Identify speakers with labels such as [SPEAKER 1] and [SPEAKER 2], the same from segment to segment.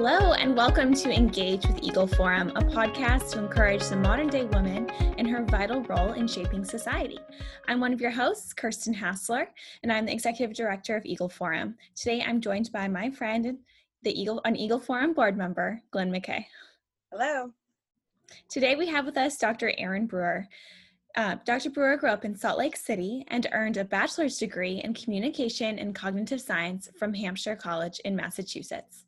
[SPEAKER 1] Hello, and welcome to Engage with Eagle Forum, a podcast to encourage the modern day woman in her vital role in shaping society. I'm one of your hosts, Kirsten Hassler, and I'm the executive director of Eagle Forum. Today, I'm joined by my friend, the Eagle, an Eagle Forum board member, Glenn McKay.
[SPEAKER 2] Hello.
[SPEAKER 1] Today, we have with us Dr. Erin Brewer. Uh, Dr. Brewer grew up in Salt Lake City and earned a bachelor's degree in communication and cognitive science from Hampshire College in Massachusetts.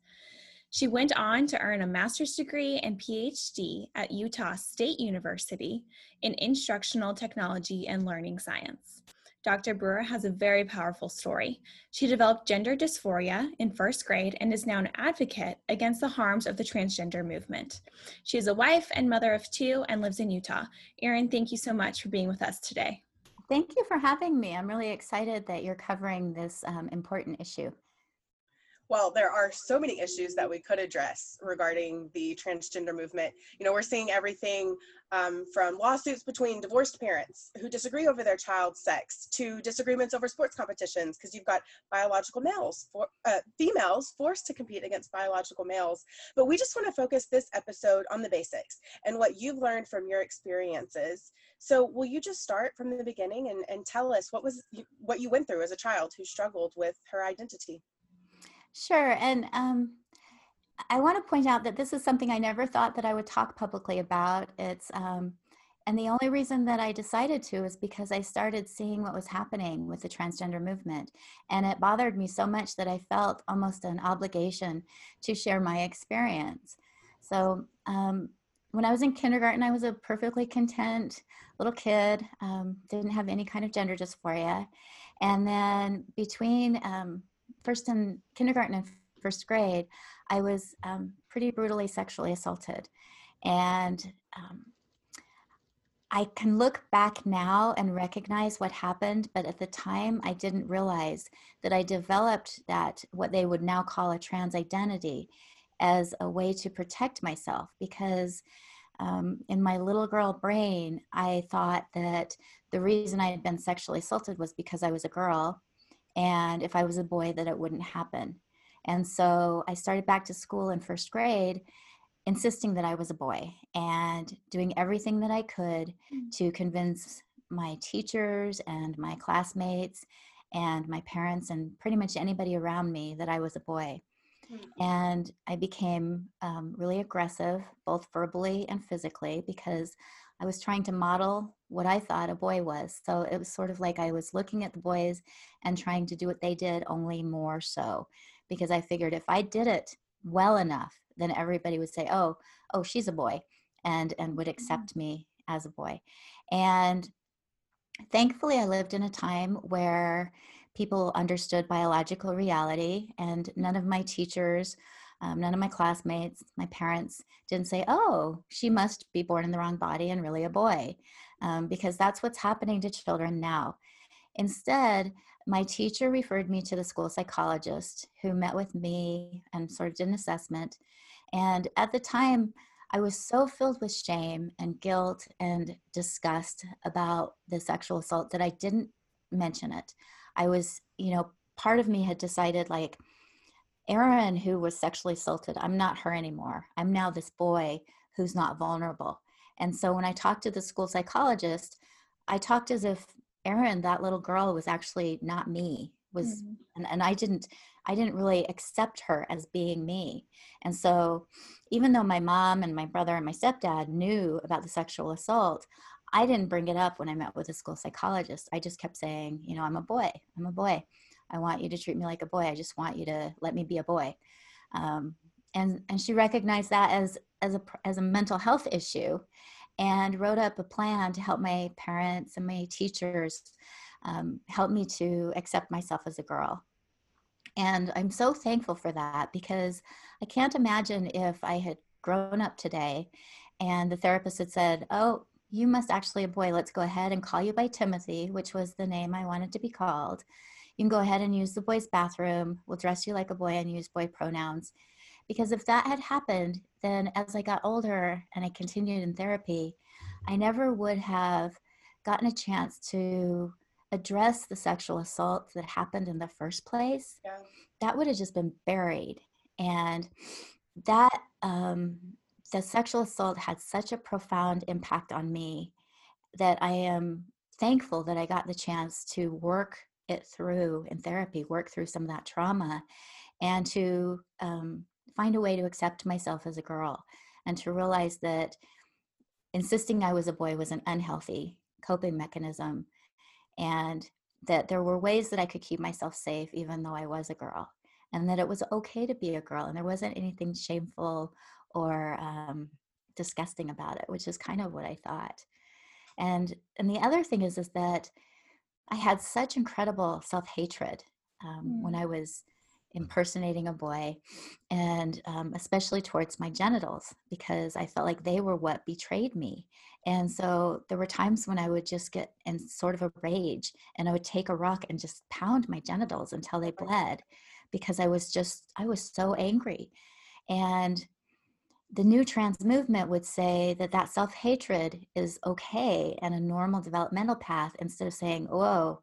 [SPEAKER 1] She went on to earn a master's degree and PhD at Utah State University in instructional technology and learning science. Dr. Brewer has a very powerful story. She developed gender dysphoria in first grade and is now an advocate against the harms of the transgender movement. She is a wife and mother of two and lives in Utah. Erin, thank you so much for being with us today.
[SPEAKER 3] Thank you for having me. I'm really excited that you're covering this um, important issue
[SPEAKER 2] well, there are so many issues that we could address regarding the transgender movement. You know, we're seeing everything um, from lawsuits between divorced parents who disagree over their child's sex to disagreements over sports competitions because you've got biological males, for, uh, females forced to compete against biological males. But we just want to focus this episode on the basics and what you've learned from your experiences. So, will you just start from the beginning and, and tell us what was what you went through as a child who struggled with her identity?
[SPEAKER 3] Sure. And um, I want to point out that this is something I never thought that I would talk publicly about. It's um, and the only reason that I decided to is because I started seeing what was happening with the transgender movement. And it bothered me so much that I felt almost an obligation to share my experience. So um, when I was in kindergarten, I was a perfectly content little kid, um, didn't have any kind of gender dysphoria. And then between um, first in kindergarten and first grade, I was um, pretty brutally sexually assaulted. And um, I can look back now and recognize what happened, but at the time I didn't realize that I developed that, what they would now call a trans identity, as a way to protect myself because um, in my little girl brain, I thought that the reason I had been sexually assaulted was because I was a girl and if I was a boy, that it wouldn't happen. And so I started back to school in first grade, insisting that I was a boy and doing everything that I could mm. to convince my teachers and my classmates and my parents and pretty much anybody around me that I was a boy. Mm-hmm. And I became um, really aggressive, both verbally and physically, because I was trying to model what I thought a boy was. So it was sort of like I was looking at the boys and trying to do what they did, only more so. Because I figured if I did it well enough, then everybody would say, oh, oh, she's a boy, and, and would mm-hmm. accept me as a boy. And thankfully, I lived in a time where people understood biological reality, and none of my teachers um, none of my classmates, my parents didn't say, oh, she must be born in the wrong body and really a boy, um, because that's what's happening to children now. Instead, my teacher referred me to the school psychologist who met with me and sort of did an assessment. And at the time, I was so filled with shame and guilt and disgust about the sexual assault that I didn't mention it. I was, you know, part of me had decided, like, Erin, who was sexually assaulted, I'm not her anymore. I'm now this boy who's not vulnerable. And so when I talked to the school psychologist, I talked as if Erin, that little girl, was actually not me. Was mm-hmm. and, and I didn't I didn't really accept her as being me. And so even though my mom and my brother and my stepdad knew about the sexual assault, I didn't bring it up when I met with the school psychologist. I just kept saying, you know, I'm a boy. I'm a boy. I want you to treat me like a boy. I just want you to let me be a boy. Um, and and she recognized that as as a as a mental health issue, and wrote up a plan to help my parents and my teachers um, help me to accept myself as a girl. And I'm so thankful for that because I can't imagine if I had grown up today and the therapist had said, "Oh, you must actually a boy. Let's go ahead and call you by Timothy, which was the name I wanted to be called." You can go ahead and use the boys' bathroom. We'll dress you like a boy and use boy pronouns. Because if that had happened, then as I got older and I continued in therapy, I never would have gotten a chance to address the sexual assault that happened in the first place. Yeah. That would have just been buried. And that um, the sexual assault had such a profound impact on me that I am thankful that I got the chance to work it through in therapy, work through some of that trauma, and to um, find a way to accept myself as a girl and to realize that insisting I was a boy was an unhealthy coping mechanism and that there were ways that I could keep myself safe even though I was a girl and that it was okay to be a girl and there wasn't anything shameful or um, disgusting about it which is kind of what I thought. And and the other thing is is that I had such incredible self-hatred um, mm. when I was impersonating a boy and um, especially towards my genitals because i felt like they were what betrayed me. And so there were times when i would just get in sort of a rage and i would take a rock and just pound my genitals until they bled because i was just i was so angry. And the new trans movement would say that that self-hatred is okay and a normal developmental path instead of saying oh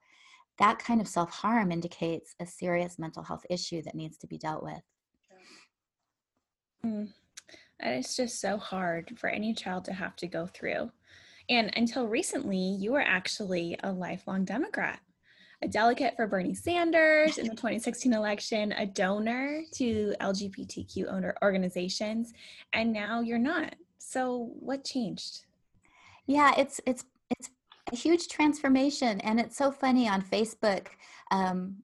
[SPEAKER 3] that kind of self harm indicates a serious mental health issue that needs to be dealt with.
[SPEAKER 1] Mm. And it's just so hard for any child to have to go through. And until recently, you were actually a lifelong Democrat, a delegate for Bernie Sanders in the 2016 election, a donor to LGBTQ owner organizations, and now you're not. So what changed?
[SPEAKER 3] Yeah, it's it's it's a huge transformation. And it's so funny on Facebook. Um,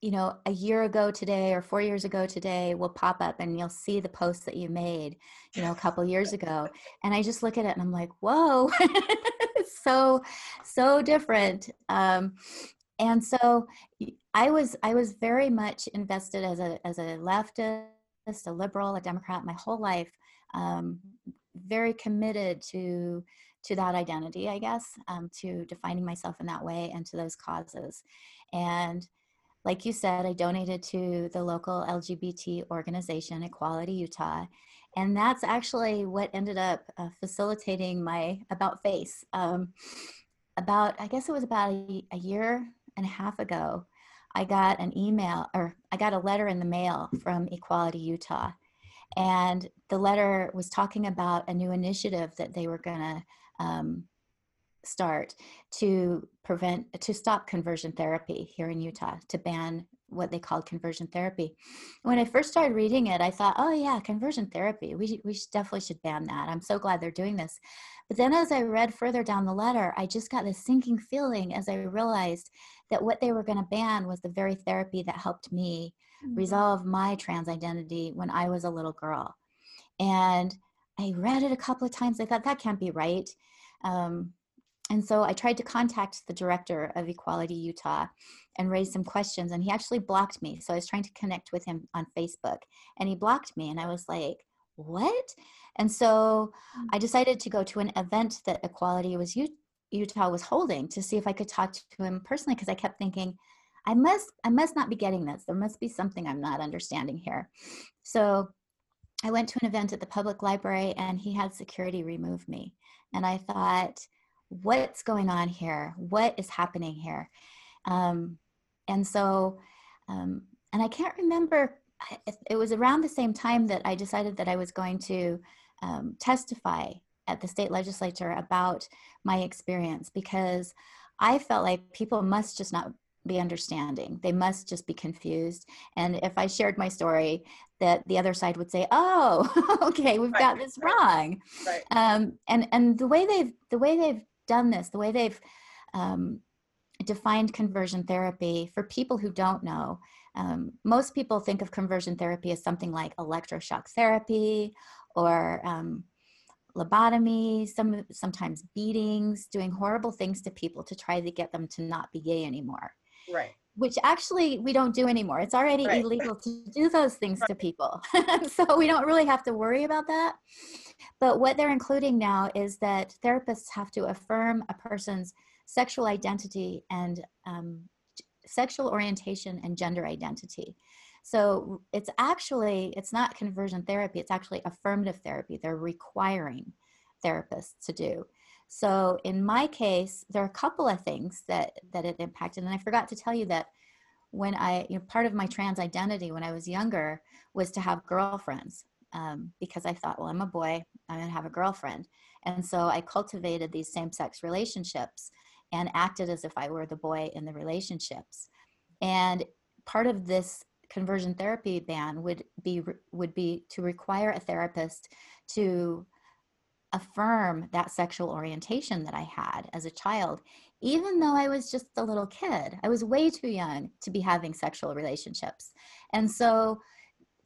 [SPEAKER 3] you know, a year ago today or four years ago today will pop up and you'll see the post that you made, you know, a couple years ago. And I just look at it and I'm like, whoa, so, so different. Um, and so I was, I was very much invested as a, as a leftist, a liberal, a Democrat my whole life, um, very committed to to that identity, I guess, um, to defining myself in that way and to those causes. And like you said, I donated to the local LGBT organization, Equality Utah. And that's actually what ended up uh, facilitating my About Face. Um, about, I guess it was about a, a year and a half ago, I got an email or I got a letter in the mail from Equality Utah. And the letter was talking about a new initiative that they were going to um, start to prevent to stop conversion therapy here in Utah to ban what they called conversion therapy. When I first started reading it, I thought, "Oh yeah, conversion therapy. We we should, definitely should ban that." I'm so glad they're doing this. But then as I read further down the letter, I just got this sinking feeling as I realized that what they were going to ban was the very therapy that helped me mm-hmm. resolve my trans identity when I was a little girl. And I read it a couple of times. I thought that can't be right. Um, and so I tried to contact the director of Equality Utah and raise some questions, and he actually blocked me. So I was trying to connect with him on Facebook, and he blocked me, and I was like, "What?" And so hmm. I decided to go to an event that Equality was Utah was holding to see if I could talk to him personally, because I kept thinking, I must, I must not be getting this. There must be something I'm not understanding here. So I went to an event at the public library and he had security remove me. And I thought, what's going on here? What is happening here? Um, and so, um, and I can't remember, it was around the same time that I decided that I was going to um, testify at the state legislature about my experience because I felt like people must just not be understanding. They must just be confused. And if I shared my story, that the other side would say, "Oh, okay, we've right, got this right, wrong." Right. Um, and and the way they've the way they've done this, the way they've um, defined conversion therapy for people who don't know. Um, most people think of conversion therapy as something like electroshock therapy or um, lobotomy, some sometimes beatings, doing horrible things to people to try to get them to not be gay anymore.
[SPEAKER 2] Right.
[SPEAKER 3] Which actually we don't do anymore. It's already right. illegal to do those things right. to people. so we don't really have to worry about that. But what they're including now is that therapists have to affirm a person's sexual identity and um, sexual orientation and gender identity. So it's actually, it's not conversion therapy, it's actually affirmative therapy. They're requiring therapists to do. So in my case, there are a couple of things that that it impacted, and I forgot to tell you that when I, you know, part of my trans identity when I was younger was to have girlfriends, um, because I thought, well, I'm a boy, I'm going to have a girlfriend. And so I cultivated these same sex relationships and acted as if I were the boy in the relationships. And part of this conversion therapy ban would be would be to require a therapist to affirm that sexual orientation that I had as a child, even though I was just a little kid. I was way too young to be having sexual relationships. And so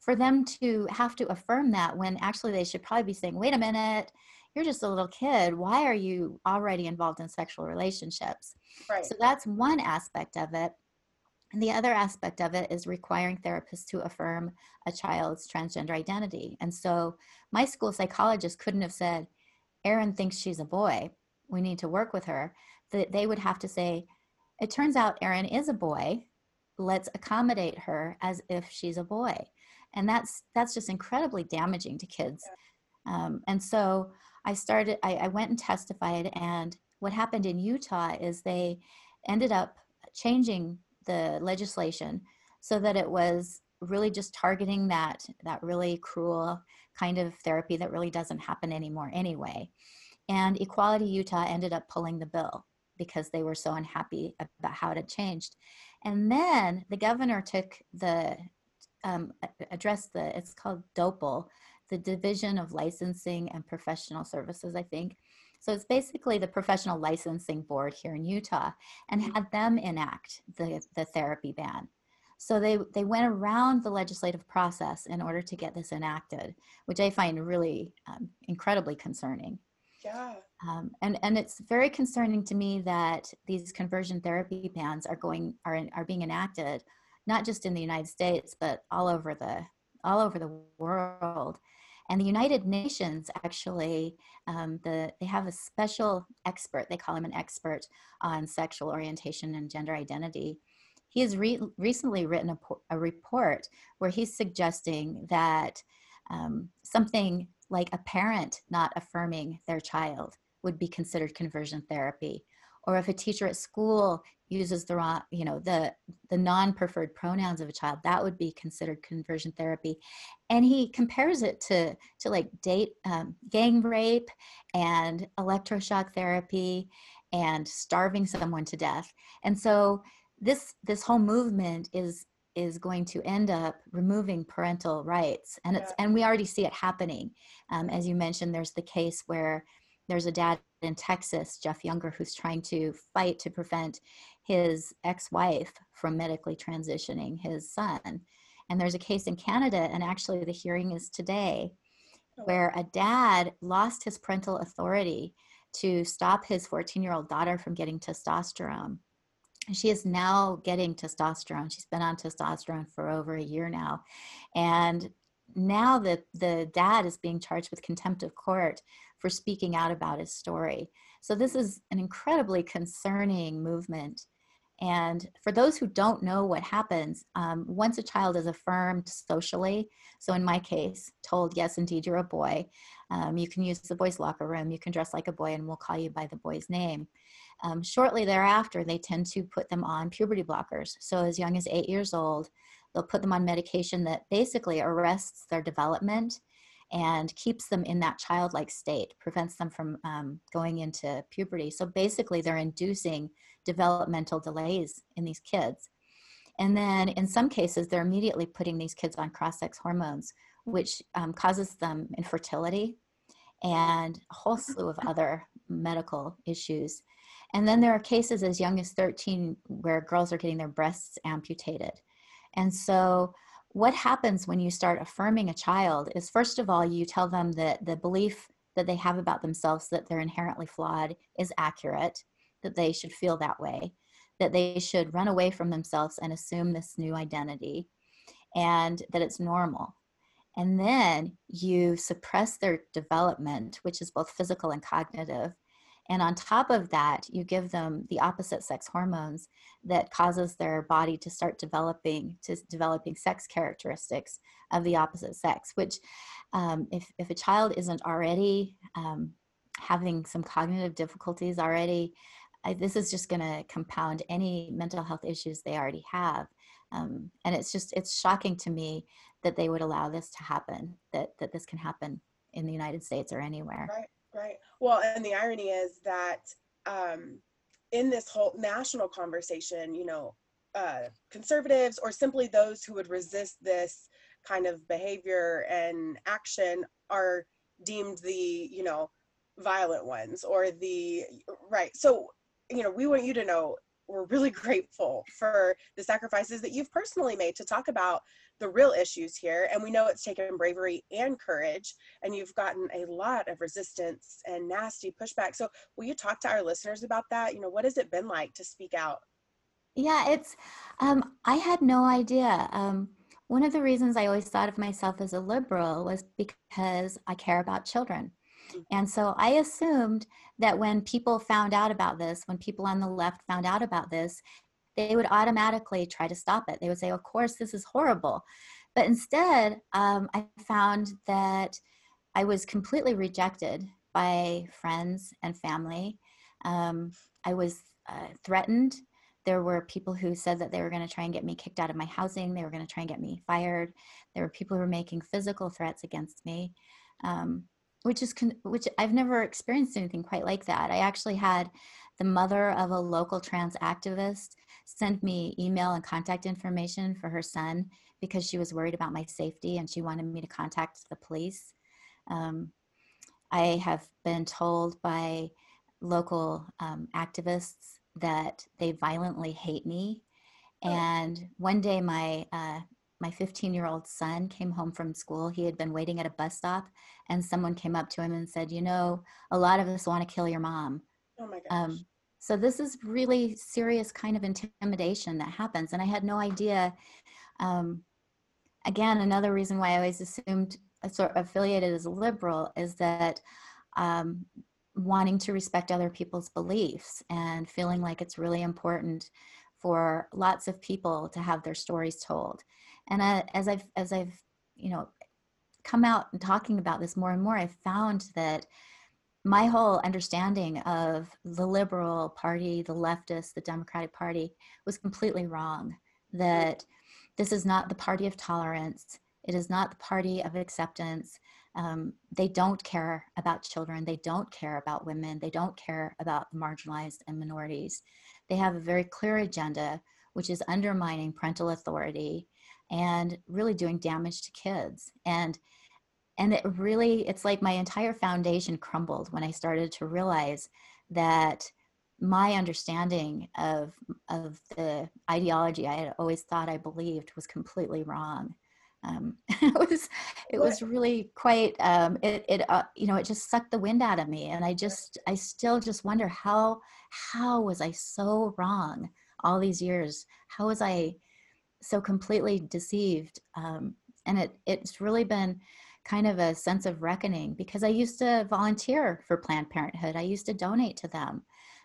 [SPEAKER 3] for them to have to affirm that when actually they should probably be saying, wait a minute, you're just a little kid. Why are you already involved in sexual relationships? Right. So that's one aspect of it. And the other aspect of it is requiring therapists to affirm a child's transgender identity. And so my school psychologist couldn't have said, Erin thinks she's a boy. We need to work with her. That they would have to say, it turns out Erin is a boy. Let's accommodate her as if she's a boy. And that's that's just incredibly damaging to kids. Um, and so I started, I, I went and testified. And what happened in Utah is they ended up changing the legislation so that it was really just targeting that that really cruel kind of therapy that really doesn't happen anymore anyway and equality utah ended up pulling the bill because they were so unhappy about how it had changed and then the governor took the um, addressed the it's called DOPL the division of licensing and professional services i think so it's basically the professional licensing board here in Utah and mm-hmm. had them enact the, the therapy ban. So they, they went around the legislative process in order to get this enacted, which I find really um, incredibly concerning.
[SPEAKER 2] Yeah.
[SPEAKER 3] Um, and, and it's very concerning to me that these conversion therapy bans are going are, are being enacted, not just in the United States, but all over the all over the world. And the United Nations actually, um, the, they have a special expert, they call him an expert on sexual orientation and gender identity. He has re- recently written a, a, report where he's suggesting that um, something like a parent not affirming their child would be considered conversion therapy or if a teacher at school uses the wrong you know the the non-preferred pronouns of a child that would be considered conversion therapy. And he compares it to to like date um, gang rape and electroshock therapy and starving someone to death. And so this this whole movement is is going to end up removing parental rights. And it's and we already see it happening. Um, as you mentioned there's the case where there's a dad in Texas, Jeff Younger, who's trying to fight to prevent his ex wife from medically transitioning his son. And there's a case in Canada, and actually the hearing is today, oh, where a dad lost his parental authority to stop his 14 year old daughter from getting testosterone. She is now getting testosterone. She's been on testosterone for over a year now. And now the, the dad is being charged with contempt of court for speaking out about his story. So this is an incredibly concerning movement. And for those who don't know what happens, um, once a child is affirmed socially, so in my case, told, yes, indeed, you're a boy, um, you can use the boys' locker room, you can dress like a boy, and we'll call you by the boy's name. Um, shortly thereafter, they tend to put them on puberty blockers. So as young as eight years old, they'll put them on medication that basically arrests their development and keeps them in that childlike state, prevents them from um, going into puberty. So basically, they're inducing developmental delays in these kids. And then in some cases, they're immediately putting these kids on cross sex hormones, which um, causes them infertility and a whole slew of other medical issues. And then there are cases as young as 13 where girls are getting their breasts amputated. And so what happens when you start affirming a child is first of all you tell them that the belief that they have about themselves that they're inherently flawed is accurate that they should feel that way that they should run away from themselves and assume this new identity and that it's normal. And then you suppress their development which is both physical and cognitive and on top of that, you give them the opposite sex hormones that causes their body to start developing to developing sex characteristics of the opposite sex. Which, um, if if a child isn't already um, having some cognitive difficulties already, I, this is just going to compound any mental health issues they already have. Um, and it's just it's shocking to me that they would allow this to happen, that, that this can happen in the United States or anywhere.
[SPEAKER 2] Right, right. Well, and the irony is that um, in this whole national conversation, you know, uh, conservatives or simply those who would resist this kind of behavior and action are deemed the, you know, violent ones or the right. So, you know, we want you to know we're really grateful for the sacrifices that you've personally made to talk about the real issues here. And we know it's taken bravery and courage, and you've gotten a lot of resistance and nasty pushback. So, will you talk to our listeners about that? You know, what has it been like to speak out?
[SPEAKER 3] Yeah, it's, um, I had no idea. Um, one of the reasons I always thought of myself as a liberal was because I care about children. Mm. And so I assumed that when people found out about this, when people on the left found out about this, they would automatically try to stop it. They would say, Of course, this is horrible. But instead, um, I found that I was completely rejected by friends and family. Um, I was uh, threatened. There were people who said that they were going to try and get me kicked out of my housing. They were going to try and get me fired. There were people who were making physical threats against me. Um, which is con- which I've never experienced anything quite like that. I actually had the mother of a local trans activist send me email and contact information for her son because she was worried about my safety and she wanted me to contact the police. Um, I have been told by local um, activists that they violently hate me. Oh. And one day, my uh, my 15 year old son came home from school. He had been waiting at a bus stop, and someone came up to him and said, You know, a lot of us want to kill your mom.
[SPEAKER 2] Oh my gosh. Um,
[SPEAKER 3] so, this is really serious kind of intimidation that happens. And I had no idea. Um, again, another reason why I always assumed I sort of affiliated as a liberal is that um, wanting to respect other people's beliefs and feeling like it's really important for lots of people to have their stories told and I, as i've as i've you know come out and talking about this more and more i've found that my whole understanding of the liberal party the leftist the democratic party was completely wrong that this is not the party of tolerance. It is not the party of acceptance. Um, they don't care about children. They don't care about women. They don't care about the marginalized and minorities. They have a very clear agenda which is undermining parental authority and really doing damage to kids. And and it really it's like my entire foundation crumbled when i started to realize that my understanding of of the ideology i had always thought i believed was completely wrong. Um, it was it was really quite um, it, it uh, you know it just sucked the wind out of me. And i just i still just wonder how how was i so wrong all these years? How was i so completely deceived? Um, and it it's really been kind of a sense of reckoning because i used to volunteer for planned parenthood. I used to donate to them.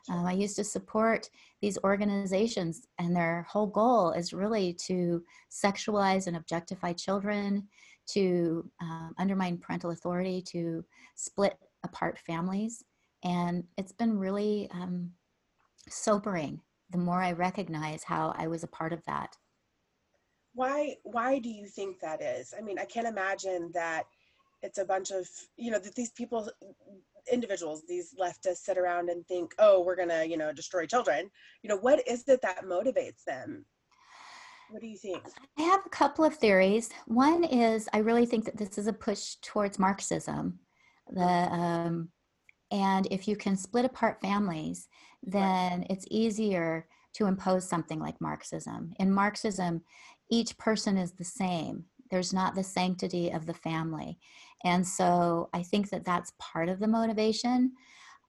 [SPEAKER 3] Um, i used to support these organizations and their whole goal is really to sexualize and objectify children to um, undermine parental authority to split apart families. And it's been really um, sobering the more i recognize how i was a part of that.
[SPEAKER 2] Why why do you think that is? I mean i can't imagine that it's a bunch of you know that these people individuals these leftists sit around and think oh we're gonna you know destroy children you know what is it that motivates them what do you think
[SPEAKER 3] i have a couple of theories one is i really think that this is a push towards marxism the um, and if you can split apart families then right. it's easier to impose something like marxism in marxism each person is the same. There's not the sanctity of the family. And so I think that that's part of the motivation.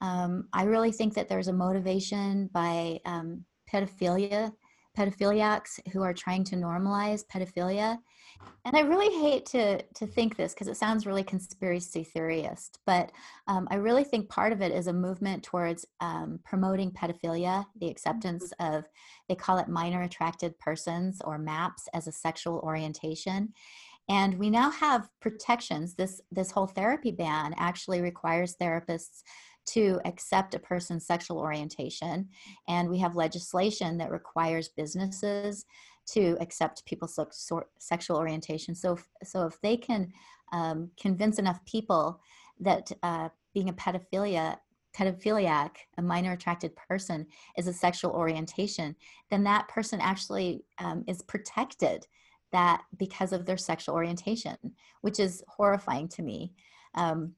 [SPEAKER 3] Um, I really think that there's a motivation by um, pedophilia pedophiliacs who are trying to normalize pedophilia. And I really hate to, to think this because it sounds really conspiracy theorist, but um, I really think part of it is a movement towards um, promoting pedophilia, the acceptance mm-hmm. of, they call it minor attracted persons or MAPS as a sexual orientation. And we now have protections. This, this whole therapy ban actually requires therapists to accept a person's sexual orientation. And we have legislation that requires businesses to accept people's sexual orientation. So, if, so if they can um, convince enough people that uh, being a pedophilia pedophiliac, a minor attracted person, is a sexual orientation, then that person actually um, is protected that because of their sexual orientation, which is horrifying to me. Um,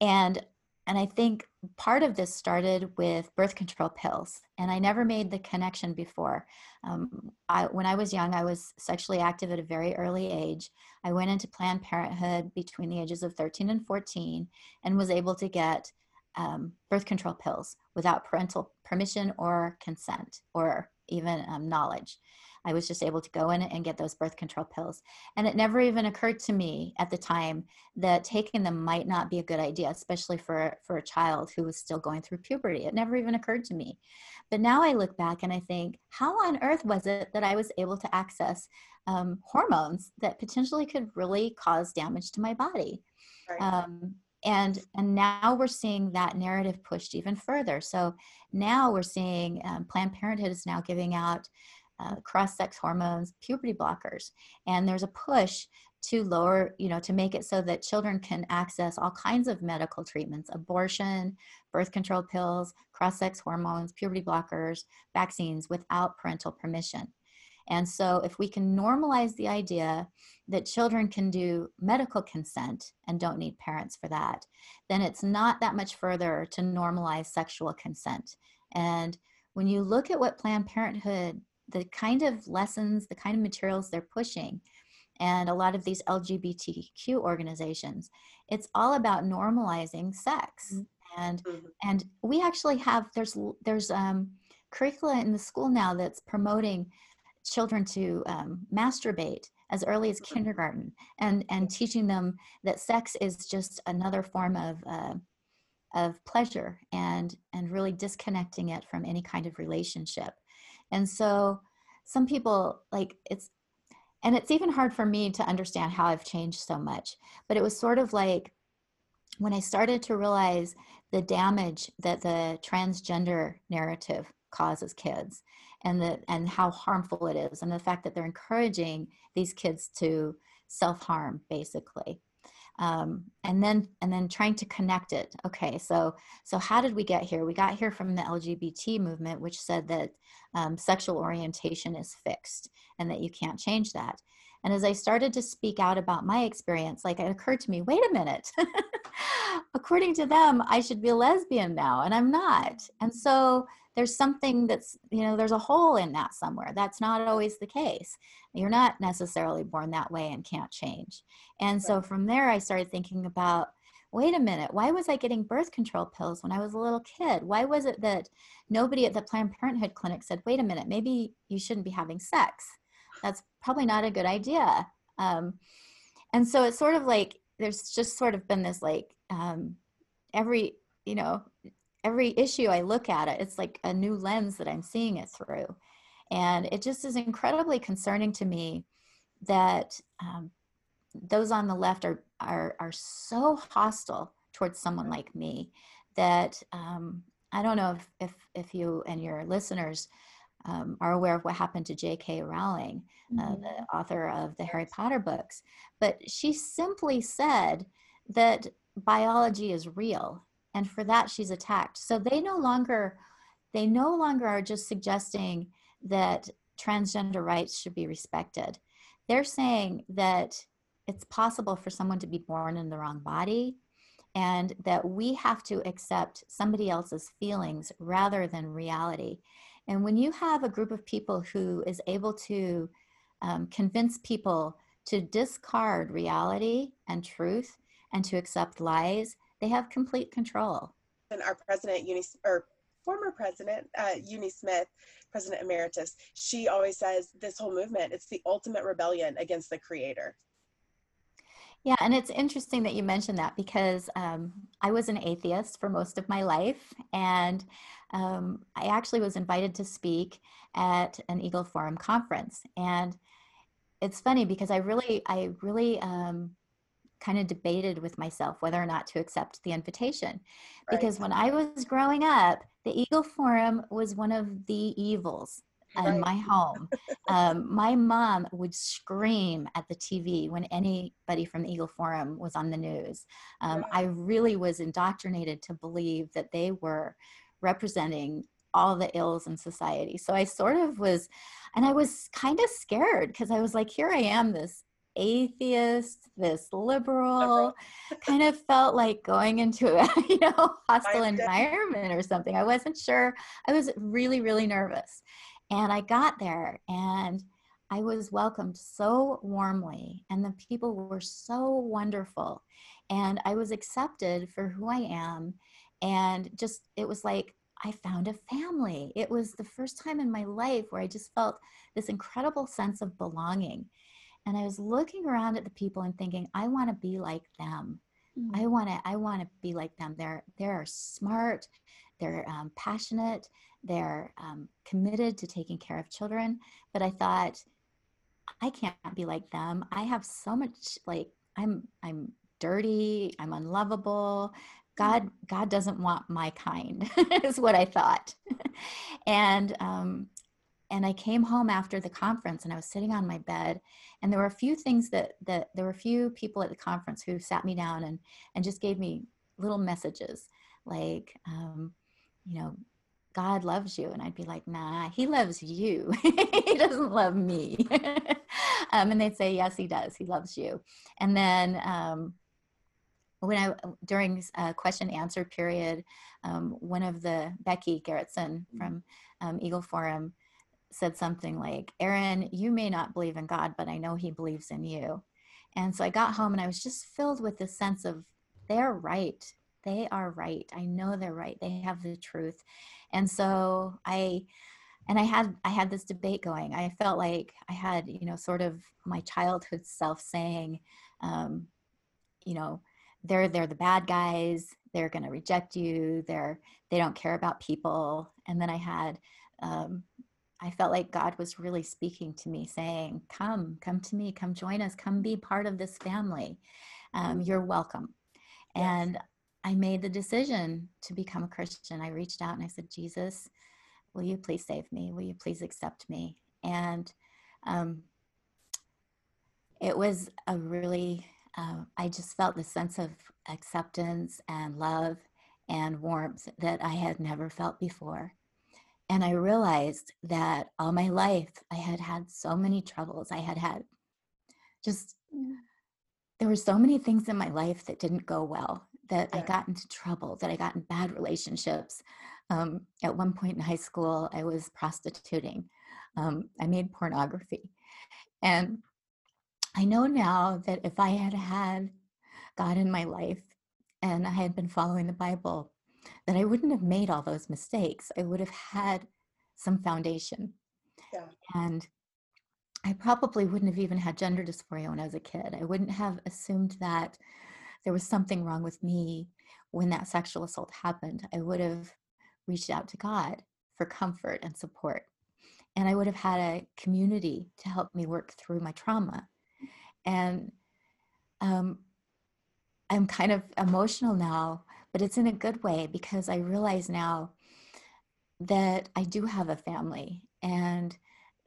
[SPEAKER 3] and and I think part of this started with birth control pills, and I never made the connection before. Um, I, when I was young, I was sexually active at a very early age. I went into Planned Parenthood between the ages of 13 and 14 and was able to get um, birth control pills without parental permission or consent or even um, knowledge. I was just able to go in and get those birth control pills. And it never even occurred to me at the time that taking them might not be a good idea, especially for, for a child who was still going through puberty. It never even occurred to me. But now I look back and I think, how on earth was it that I was able to access um, hormones that potentially could really cause damage to my body? Right. Um, and and now we're seeing that narrative pushed even further so now we're seeing um, planned parenthood is now giving out uh, cross-sex hormones puberty blockers and there's a push to lower you know to make it so that children can access all kinds of medical treatments abortion birth control pills cross-sex hormones puberty blockers vaccines without parental permission and so, if we can normalize the idea that children can do medical consent and don't need parents for that, then it's not that much further to normalize sexual consent. And when you look at what Planned Parenthood, the kind of lessons, the kind of materials they're pushing, and a lot of these LGBTQ organizations, it's all about normalizing sex. Mm-hmm. And mm-hmm. and we actually have there's there's um, curricula in the school now that's promoting children to um, masturbate as early as mm-hmm. kindergarten and and teaching them that sex is just another form of uh, of pleasure and and really disconnecting it from any kind of relationship and so some people like it's and it's even hard for me to understand how i've changed so much but it was sort of like when i started to realize the damage that the transgender narrative causes kids and the and how harmful it is and the fact that they're encouraging these kids to self-harm basically um, and then and then trying to connect it. Okay so so how did we get here? We got here from the lgbt movement which said that um, sexual orientation is fixed and that you can't change that. And as i started to speak out about my experience like it occurred to me wait a minute. According to them i should be a lesbian now and i'm not. And so there's something that's you know there's a hole in that somewhere. That's not always the case. You're not necessarily born that way and can't change. And right. so from there i started thinking about wait a minute why was i getting birth control pills when i was a little kid? Why was it that nobody at the planned parenthood clinic said wait a minute maybe you shouldn't be having sex that's probably not a good idea. Um, and so it's sort of like there's just sort of been this like um, every you know every issue I look at it, it's like a new lens that I'm seeing it through. And it just is incredibly concerning to me that um, those on the left are, are, are so hostile towards someone like me that um, I don't know if, if, if you and your listeners um, are aware of what happened to J.K. Rowling, uh, mm-hmm. the author of the Harry Potter books. But she simply said that biology is real and for that she's attacked. So they no longer they no longer are just suggesting that transgender rights should be respected. They're saying that it's possible for someone to be born in the wrong body and that we have to accept somebody else's feelings rather than reality. And when you have a group of people who is able to um, convince people to discard reality and truth and to accept lies they have complete control.
[SPEAKER 2] And our president, Eunie, or former president, uh, Eunie Smith, president emeritus, she always says this whole movement, it's the ultimate rebellion against the creator.
[SPEAKER 3] Yeah, and it's interesting that you mentioned that because um, I was an atheist for most of my life, and um, I actually was invited to speak at an Eagle Forum conference. And it's funny because I really, I really um, kind of debated with myself whether or not to accept the invitation. Right. Because when I was growing up, the Eagle Forum was one of the evils. in
[SPEAKER 2] Right.
[SPEAKER 3] my home. um, my mom would scream at the TV when anybody from the Eagle Forum was on the news. Um,
[SPEAKER 2] Right.
[SPEAKER 3] I really was indoctrinated to believe that they were representing all the ills in society. So I sort of was, and I was kind of scared because I was like, here I am, this atheist, this liberal,
[SPEAKER 2] Liberal.
[SPEAKER 3] kind of felt like going into a you know hostile environment or something. I wasn't sure. I was really, really nervous. And I got there and I was welcomed so warmly, and the people were so wonderful. And I was accepted for who I am. And just, it was like I found a family. It was the first time in my life where I just felt this incredible sense of belonging. And I was looking around at the people and thinking, I want to be like them. I want to I want to be like them. They're they're smart, they're um, passionate, they're um, committed to taking care of children. But I thought I can't be like them. I have so much like I'm I'm dirty. I'm unlovable. God God doesn't want my kind is what I thought. and um, and I came home after the conference and I was sitting on my bed and there were a few things that that there were a few people at the conference who sat me down and and just gave me little messages like um, you know god loves you and i'd be like nah he loves you. He doesn't love me. Um, and they'd say yes he does. He loves you. And then um, when i during a question answer period um, one of the becky Gerritson from um, eagle forum said something like, Erin, you may not believe in God, but I know he believes in you. And so I got home and I was just filled with this sense of they're right. They are right. I know they're right. They have the truth. And so I and I had I had this debate going. I felt like I had, you know, sort of my childhood self saying, um, you know, they're they're the bad guys, they're gonna reject you, they're they don't care about people. And then I had um, I felt like God was really speaking to me, saying, Come, come to me, come join us, come be part of this family. Um, you're welcome.
[SPEAKER 2] Yes.
[SPEAKER 3] And I made the decision to become a Christian. I reached out and I said, Jesus, will you please save me? Will you please accept me? And um, it was a really, uh, I just felt the sense of acceptance and love and warmth that I had never felt before. And I realized that all my life I had had so many troubles. I had had just, there were so many things in my life that didn't go well, that I got into trouble, that I got in bad relationships. Um, at one point in high school, I was prostituting, um, I made pornography. And I know now that if I had had God in my life and I had been following the Bible, that I wouldn't have made all those mistakes. I would have had some foundation.
[SPEAKER 2] Yeah.
[SPEAKER 3] And I probably wouldn't have even had gender dysphoria when I was a kid. I wouldn't have assumed that there was something wrong with me when that sexual assault happened. I would have reached out to God for comfort and support. And I would have had a community to help me work through my trauma. And um, I'm kind of emotional now, but it's in a good way because I realize now that I do have a family and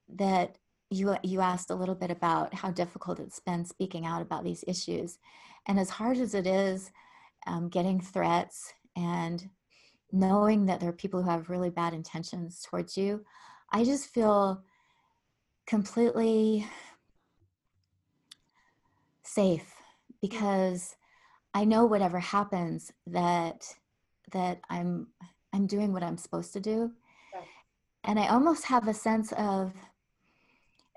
[SPEAKER 3] that you you asked a little bit about how difficult it's been speaking out about these issues. And as hard as it is um, getting threats and knowing that there are people who have really bad intentions towards you i just feel completely safe because I know whatever happens that that I'm I'm doing what I'm supposed to do.
[SPEAKER 2] Yeah.
[SPEAKER 3] And I almost have a sense of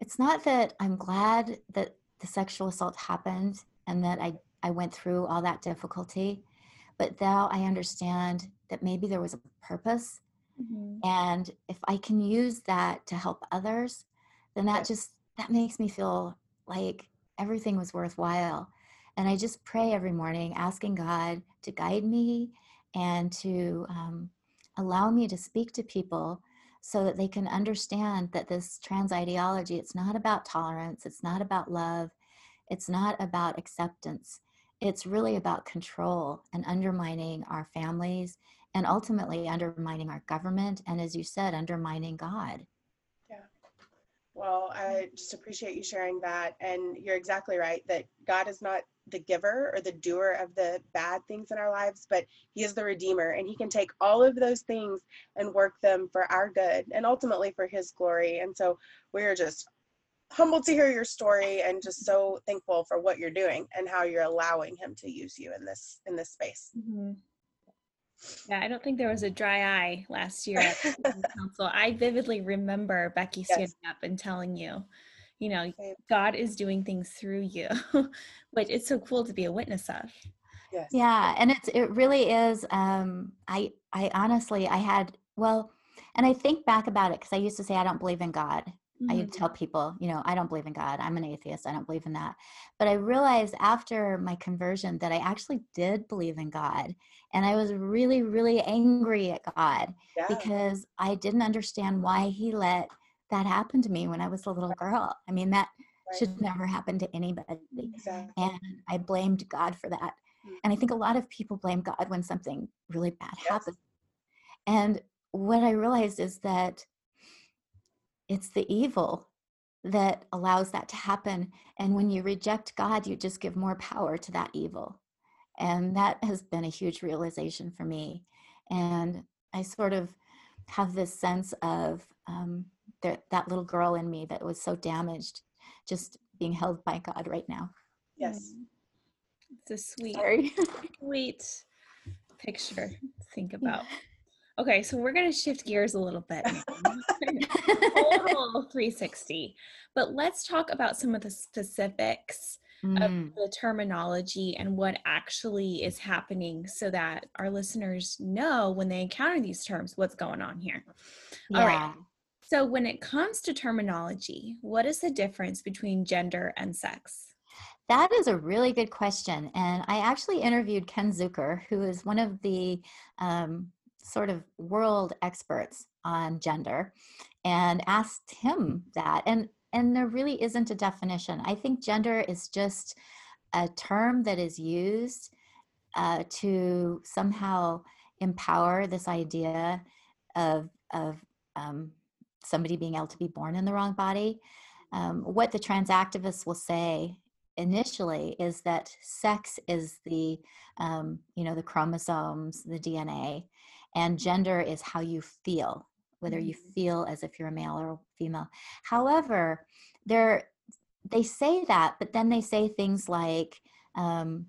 [SPEAKER 3] it's not that I'm glad that the sexual assault happened and that I, I went through all that difficulty, but now I understand that maybe there was a purpose.
[SPEAKER 1] Mhm.
[SPEAKER 3] And if I can use that to help others, then that
[SPEAKER 2] Yeah.
[SPEAKER 3] just that makes me feel like everything was worthwhile. And I just pray every morning, asking God to guide me and to um, allow me to speak to people so that they can understand that this trans ideology, it's not about tolerance, it's not about love, it's not about acceptance. It's really about control and undermining our families and ultimately undermining our government. And as you said, undermining God.
[SPEAKER 2] Yeah. Well, I just appreciate you sharing that. And you're exactly right that God is not the giver or the doer of the bad things in our lives, but He is the Redeemer. And He can take all of those things and work them for our good and ultimately for His glory. And so we're just humbled to hear your story and just so thankful for what you're doing and how you're allowing him to use you in this in this space
[SPEAKER 1] mm-hmm. yeah i don't think there was a dry eye last year at the council i vividly remember becky yes. standing up and telling you you know god is doing things through you which it's so cool to be a witness of
[SPEAKER 3] yes. yeah and it's it really is um i i honestly i had well and i think back about it because i used to say i don't believe in god Mm-hmm. I tell people, you know, I don't believe in God. I'm an atheist. I don't believe in that. But I realized after my conversion that I actually did believe in God. And I was really, really angry at God yeah. because I didn't understand why He let that happened to me when I was a little girl. I mean, that right. should never happen to anybody. Exactly. And I blamed God for that. Mm-hmm. And I think a lot of people blame God when something really bad yes. happens. And what I realized is that it's the evil that allows that to happen. And when you reject God, you just give more power to that evil. And that has been a huge realization for me. And I sort of have this sense of um, that, that little girl in me that was so damaged, just being held by God right now.
[SPEAKER 2] Yes.
[SPEAKER 1] It's a sweet, sweet picture to think about. Okay, so we're going to shift gears a little bit. Total 360. But let's talk about some of the specifics mm. of the terminology and what actually is happening so that our listeners know when they encounter these terms what's going on here. Yeah. All right. So, when it comes to terminology, what is the difference between gender and sex?
[SPEAKER 3] That is a really good question. And I actually interviewed Ken Zucker, who is one of the um, sort of world experts on gender and asked him that and and there really isn't a definition i think gender is just a term that is used uh, to somehow empower this idea of of um, somebody being able to be born in the wrong body. Um, what the trans activists will say initially is that sex is the um, you know the chromosomes the dna and gender is how you feel whether you mm-hmm. feel as if you're a male or female. However they're they say that but then they say things like um,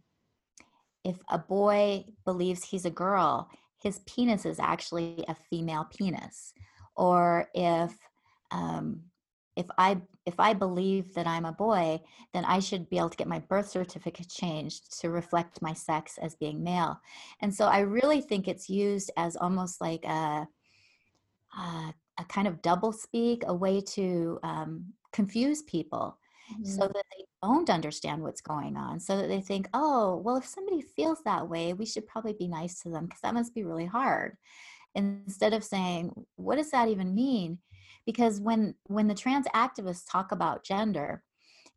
[SPEAKER 3] if a boy believes he's a girl his penis is actually a female penis or if um, if i if i believe that i'm a boy then i should be able to get my birth certificate changed to reflect my sex as being male and so i really think it's used as almost like a a, a kind of double speak a way to um, confuse people mm-hmm. so that they don't understand what's going on so that they think oh well if somebody feels that way we should probably be nice to them because that must be really hard instead of saying what does that even mean? Because when when the trans activists talk about gender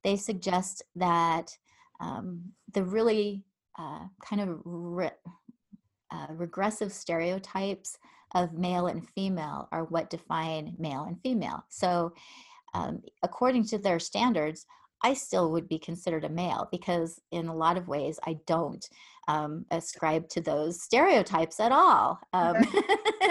[SPEAKER 3] they suggest that um, the really uh, kind of re- uh, regressive stereotypes of male and female are what define male and female. So um, according to their standards I still would be considered a male because, in a lot of ways, I don't um, ascribe to those stereotypes at all. Um,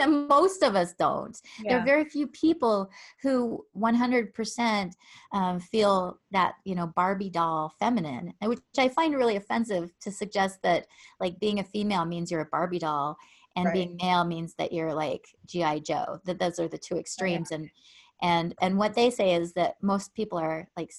[SPEAKER 3] most of us don't. Yeah. There are very few people who 100% um, feel that, you know, Barbie doll feminine, which I find really offensive to suggest that, like, being a female means you're a Barbie doll and right. being male means that you're like GI Joe. That those are the two extremes, oh, yeah. and and and what they say is that most people are like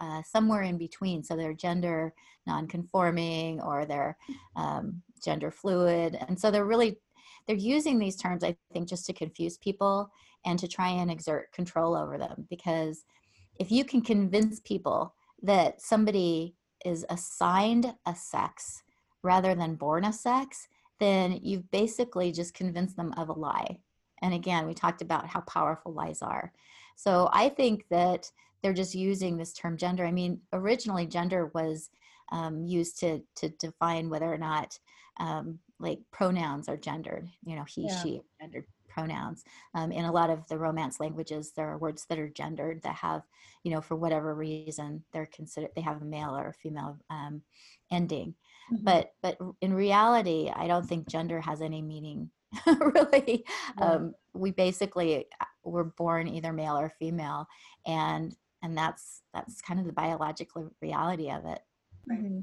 [SPEAKER 3] uh, somewhere in between. So they're gender nonconforming or they're um, gender fluid. And so they're really, they're using these terms, I think, just to confuse people and to try and exert control over them. Because if you can convince people that somebody is assigned a sex rather than born a sex, then you've basically just convinced them of a lie. And again, we talked about how powerful lies are. So I think that they're just using this term gender. I mean, originally gender was um, used to to define whether or not um, like pronouns are gendered. You know, he, yeah. she, gendered pronouns. Um, in a lot of the Romance languages, there are words that are gendered that have, you know, for whatever reason, they're considered they have a male or a female um, ending. Mm-hmm. But but in reality, I don't think gender has any meaning. really, um, we basically uh, were born either male or female, and and that's that's kind of the biological reality of it.
[SPEAKER 1] Mm-hmm.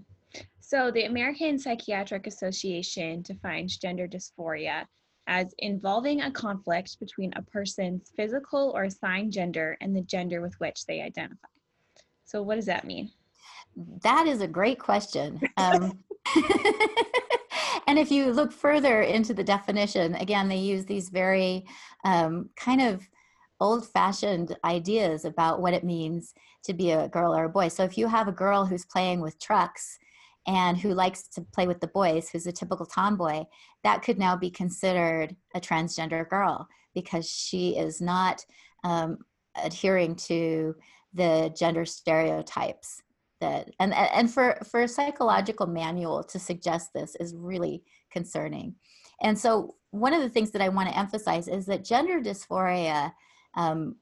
[SPEAKER 1] So, the American Psychiatric Association defines gender dysphoria as involving a conflict between a person's physical or assigned gender and the gender with which they identify. So, what does that mean?
[SPEAKER 3] That is a great question. Um, and if you look further into the definition, again, they use these very um, kind of old fashioned ideas about what it means to be a girl or a boy. So if you have a girl who's playing with trucks and who likes to play with the boys, who's a typical tomboy, that could now be considered a transgender girl because she is not um, adhering to the gender stereotypes that and and for for a psychological manual to suggest this is really concerning and so one of the things that i want to emphasize is that gender dysphoria um,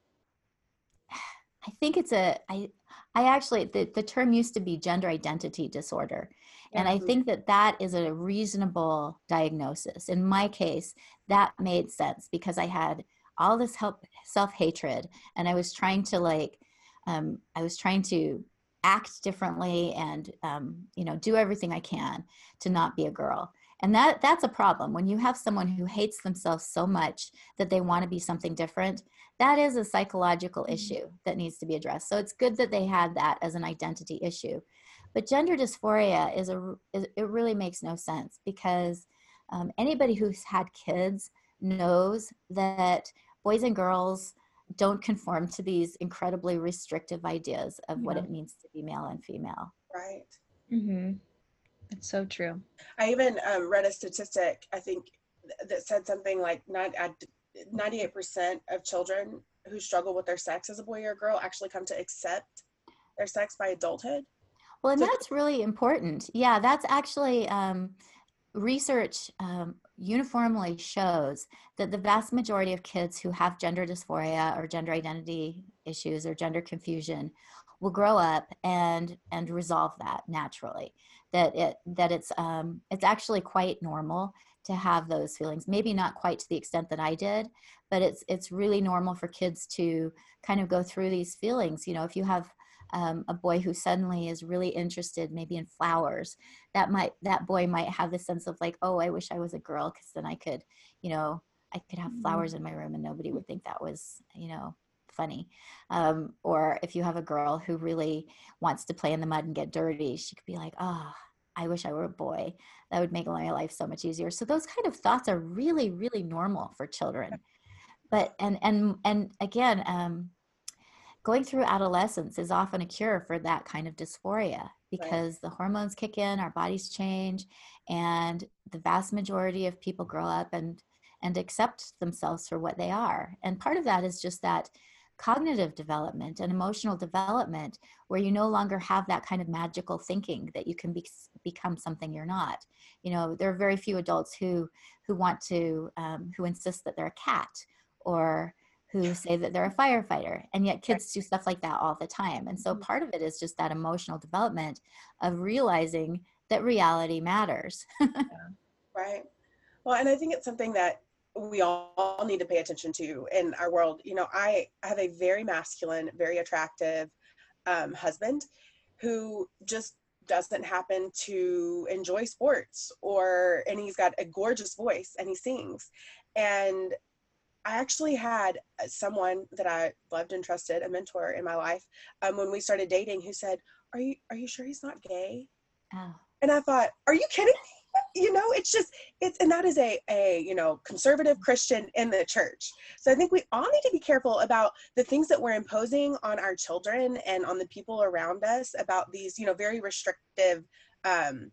[SPEAKER 3] I think it's a I I actually the, the term used to be gender identity disorder. And I think that that is a reasonable diagnosis. In my case, that made sense because I had all this help self-hatred and I was trying to like um, I was trying to act differently and um, you know do everything I can to not be a girl and that that's a problem when you have someone who hates themselves so much that they want to be something different that is a psychological mm-hmm. issue that needs to be addressed so it's good that they had that as an identity issue but gender dysphoria is a is, it really makes no sense because um, anybody who's had kids knows that boys and girls don't conform to these incredibly restrictive ideas of yeah. what it means to be male and female
[SPEAKER 2] right
[SPEAKER 1] mm-hmm. It's so true.
[SPEAKER 2] I even um, read a statistic, I think, that said something like not 98% of children who struggle with their sex as a boy or a girl actually come to accept their sex by adulthood.
[SPEAKER 3] Well, and so that's really important. Yeah, that's actually um, research um, uniformly shows that the vast majority of kids who have gender dysphoria or gender identity issues or gender confusion will grow up and and resolve that naturally that it that it's um, it's actually quite normal to have those feelings maybe not quite to the extent that i did but it's it's really normal for kids to kind of go through these feelings you know if you have um, a boy who suddenly is really interested maybe in flowers that might that boy might have the sense of like oh i wish i was a girl because then i could you know i could have mm-hmm. flowers in my room and nobody would think that was you know funny. Um, or if you have a girl who really wants to play in the mud and get dirty, she could be like, oh, I wish I were a boy. That would make my life so much easier. So those kind of thoughts are really, really normal for children. But and and and again, um, going through adolescence is often a cure for that kind of dysphoria because right. the hormones kick in, our bodies change, and the vast majority of people grow up and and accept themselves for what they are. And part of that is just that cognitive development and emotional development where you no longer have that kind of magical thinking that you can be, become something you're not. You know there are very few adults who who want to um, who insist that they're a cat or who say that they're a firefighter and yet kids do stuff like that all the time. And so mm-hmm. part of it is just that emotional development of realizing that reality matters.
[SPEAKER 2] Right. Well and i think it's something that we all need to pay attention to in our world. You know, I have a very masculine, very attractive um, husband who just doesn't happen to enjoy sports or and he's got a gorgeous voice and he sings and i actually had someone that i loved and trusted a mentor in my life um, when we started dating who said are you are you sure he's not gay oh. and i thought are you kidding me you know it's just it's and that is a a you know conservative christian in the church. So i think we all need to be careful about the things that we're imposing on our children and on the people around us about these you know very restrictive um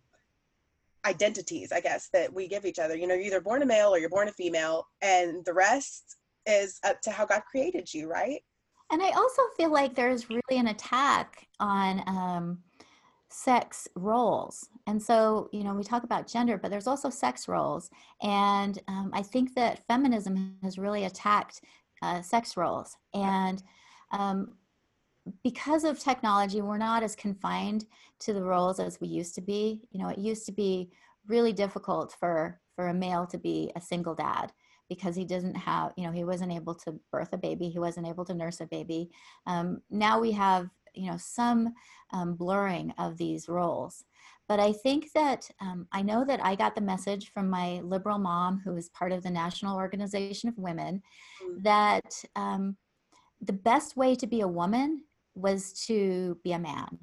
[SPEAKER 2] identities i guess that we give each other. You know you're either born a male or you're born a female and the rest is up to how god created you right?
[SPEAKER 3] And i also feel like there's really an attack on um sex roles. And so, you know, we talk about gender, but there's also sex roles. And um, I think that feminism has really attacked uh, sex roles. And um, because of technology, we're not as confined to the roles as we used to be. You know, it used to be really difficult for for a male to be a single dad because he doesn't have, you know, he wasn't able to birth a baby, he wasn't able to nurse a baby. Um, now we have, you know, some um, blurring of these roles. But I think that um, I know that I got the message from my liberal mom, who is part of the National Organization of Women, mm. that um, the best way to be a woman was to be a man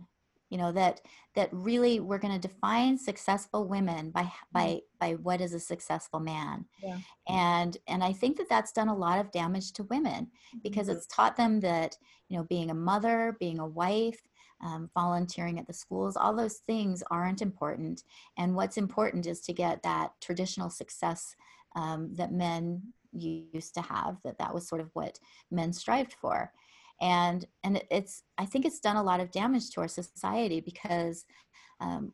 [SPEAKER 3] you know that that really we're going to define successful women by by mm. by what is a successful man yeah. and and i think that that's done a lot of damage to women because mm-hmm. it's taught them that you know being a mother being a wife um, volunteering at the schools all those things aren't important and what's important is to get that traditional success um, that men used to have that that was sort of what men strived for and and it's i think it's done a lot of damage to our society because um,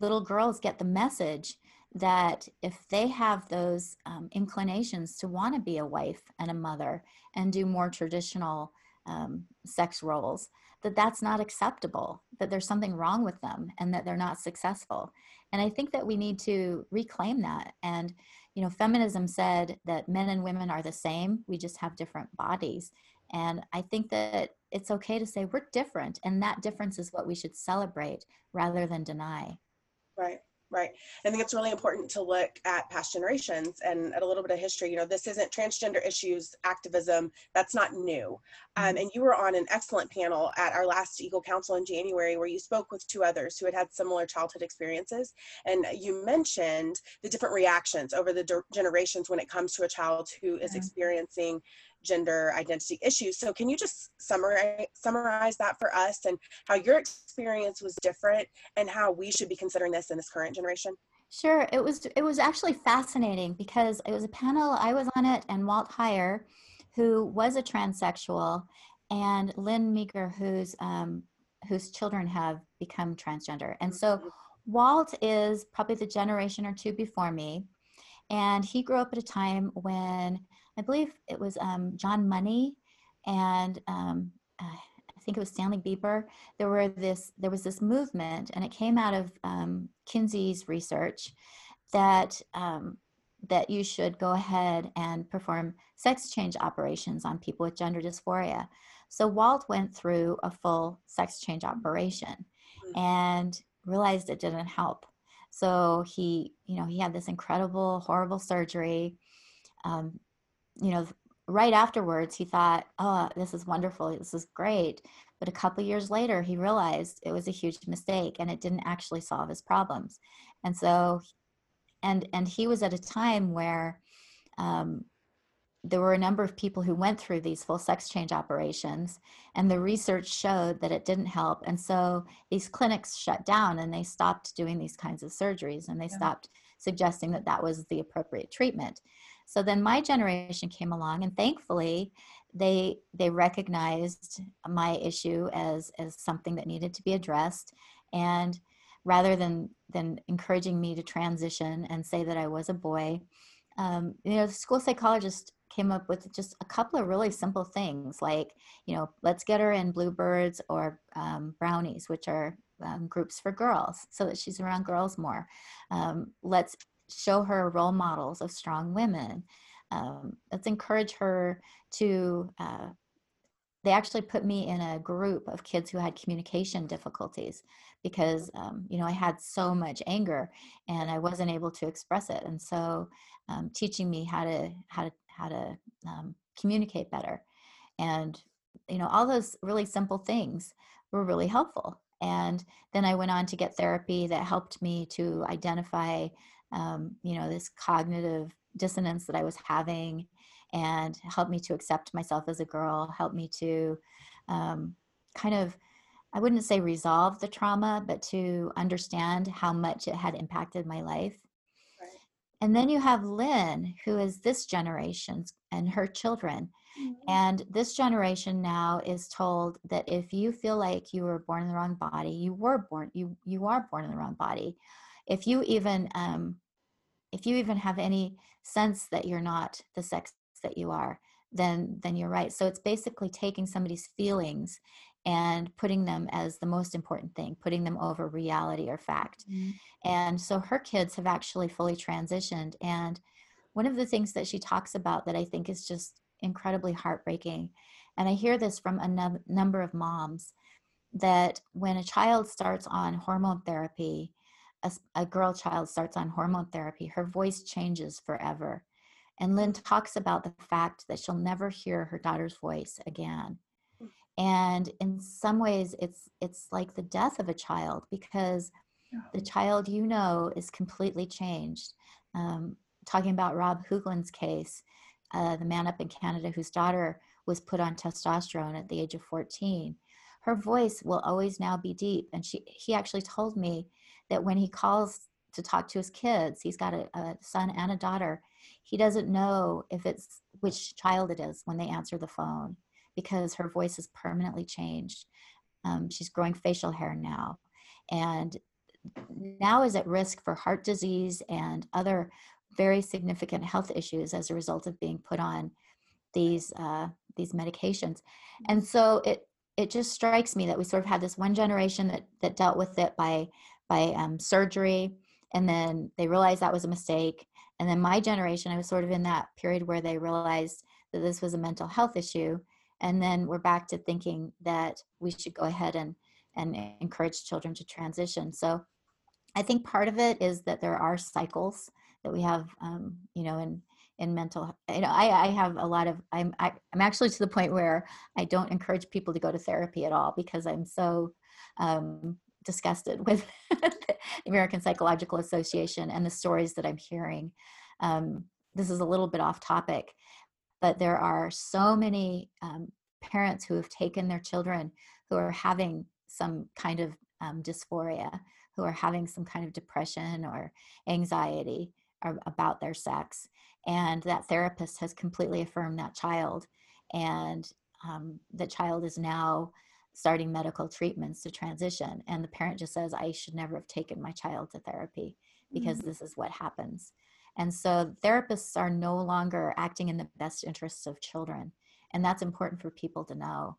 [SPEAKER 3] little girls get the message that if they have those um, inclinations to want to be a wife and a mother and do more traditional um, sex roles that that's not acceptable that there's something wrong with them and that they're not successful. And i think that we need to reclaim that. And you know feminism said that men and women are the same we just have different bodies and I think that it's okay to say we're different, and that difference is what we should celebrate rather than deny.
[SPEAKER 2] Right. Right. I think it's really important to look at past generations and at a little bit of history. You know, this isn't transgender issues activism. That's not new. Um, mm-hmm. and you were on an excellent panel at our last Eagle Council in January where you spoke with two others who had had similar childhood experiences. And you mentioned the different reactions over the generations when it comes to a child who is experiencing gender identity issues. So can you just summarize summarize that for us and how your experience was different and how we should be considering this in this current generation?
[SPEAKER 3] Sure. It was it was actually fascinating because it was a panel I was on it and Walt Heyer, who was a transsexual, and Lynn Meeker, whose um, whose children have become transgender. And so mm-hmm. Walt is probably the generation or two before me. And he grew up at a time when I believe it was um, John Money and um, uh, I think it was Stanley Biber. There were this there was this movement, and it came out of um, Kinsey's research that um, that you should go ahead and perform sex change operations on people with gender dysphoria. So Walt went through a full sex change operation mm. and realized it didn't help. So he, you know, he had this incredible, horrible surgery. Um, you know, right afterwards, he thought, oh, this is wonderful. This is great. But a couple years later, he realized it was a huge mistake and it didn't actually solve his problems. And so, and, and he was at a time where um, there were a number of people who went through these full sex change operations and the research showed that it didn't help and so these clinics shut down and they stopped doing these kinds of surgeries and they yeah. stopped suggesting that that was the appropriate treatment so then my generation came along and thankfully they they recognized my issue as as something that needed to be addressed. And rather than than encouraging me to transition and say that I was a boy um, you know the school psychologist came up with just a couple of really simple things like you know let's get her in bluebirds or um, brownies which are um, groups for girls so that she's around girls more. Um, let's show her role models of strong women. Um, let's encourage her to. Uh, they actually put me in a group of kids who had communication difficulties because um, you know I had so much anger and I wasn't able to express it, and so um, teaching me how to how to how to um, communicate better, and you know all those really simple things were really helpful. And then I went on to get therapy that helped me to identify um, you know, this cognitive dissonance that I was having and helped me to accept myself as a girl, helped me to um, kind of, I wouldn't say resolve the trauma, but to understand how much it had impacted my life. And then you have Lynn, who is this generation's and her children. Mm-hmm. And this generation now is told that if you feel like you were born in the wrong body, you were born, you you are born in the wrong body. If you even um, if you even have any sense that you're not the sex that you are, then then you're right. So it's basically taking somebody's feelings and putting them as the most important thing, putting them over reality or fact. Mm-hmm. And so her kids have actually fully transitioned. And one of the things that she talks about that I think is just incredibly heartbreaking, and I hear this from a num- number of moms, that when a child starts on hormone therapy, a, a girl child starts on hormone therapy, her voice changes forever. And Lynn talks about the fact that she'll never hear her daughter's voice again. And in some ways it's it's like the death of a child because the child you know is completely changed. Um, talking about rob hoogland's case uh, the man up in canada whose daughter was put on testosterone at the age of 14 her voice will always now be deep. And she he actually told me that when he calls to talk to his kids he's got a, a son and a daughter he doesn't know if it's which child it is when they answer the phone because her voice has permanently changed. Um, she's growing facial hair now, and now is at risk for heart disease and other very significant health issues as a result of being put on these uh, these medications. And so it it just strikes me that we sort of had this one generation that that dealt with it by by um, surgery, and then they realized that was a mistake. And then my generation, I was sort of in that period where they realized that this was a mental health issue and then we're back to thinking that we should go ahead and and encourage children to transition so i think part of it is that there are cycles that we have um, you know in in mental you know i i have a lot of i'm I, am i am actually to the point where i don't encourage people to go to therapy at all because i'm so um, disgusted with the american psychological association and the stories that i'm hearing um, this is a little bit off topic but there are so many um, parents who have taken their children who are having some kind of um, dysphoria, who are having some kind of depression or anxiety or, about their sex. And that therapist has completely affirmed that child. And um, the child is now starting medical treatments to transition. And the parent just says, I should never have taken my child to therapy because mm-hmm. this is what happens. And so therapists are no longer acting in the best interests of children. And that's important for people to know.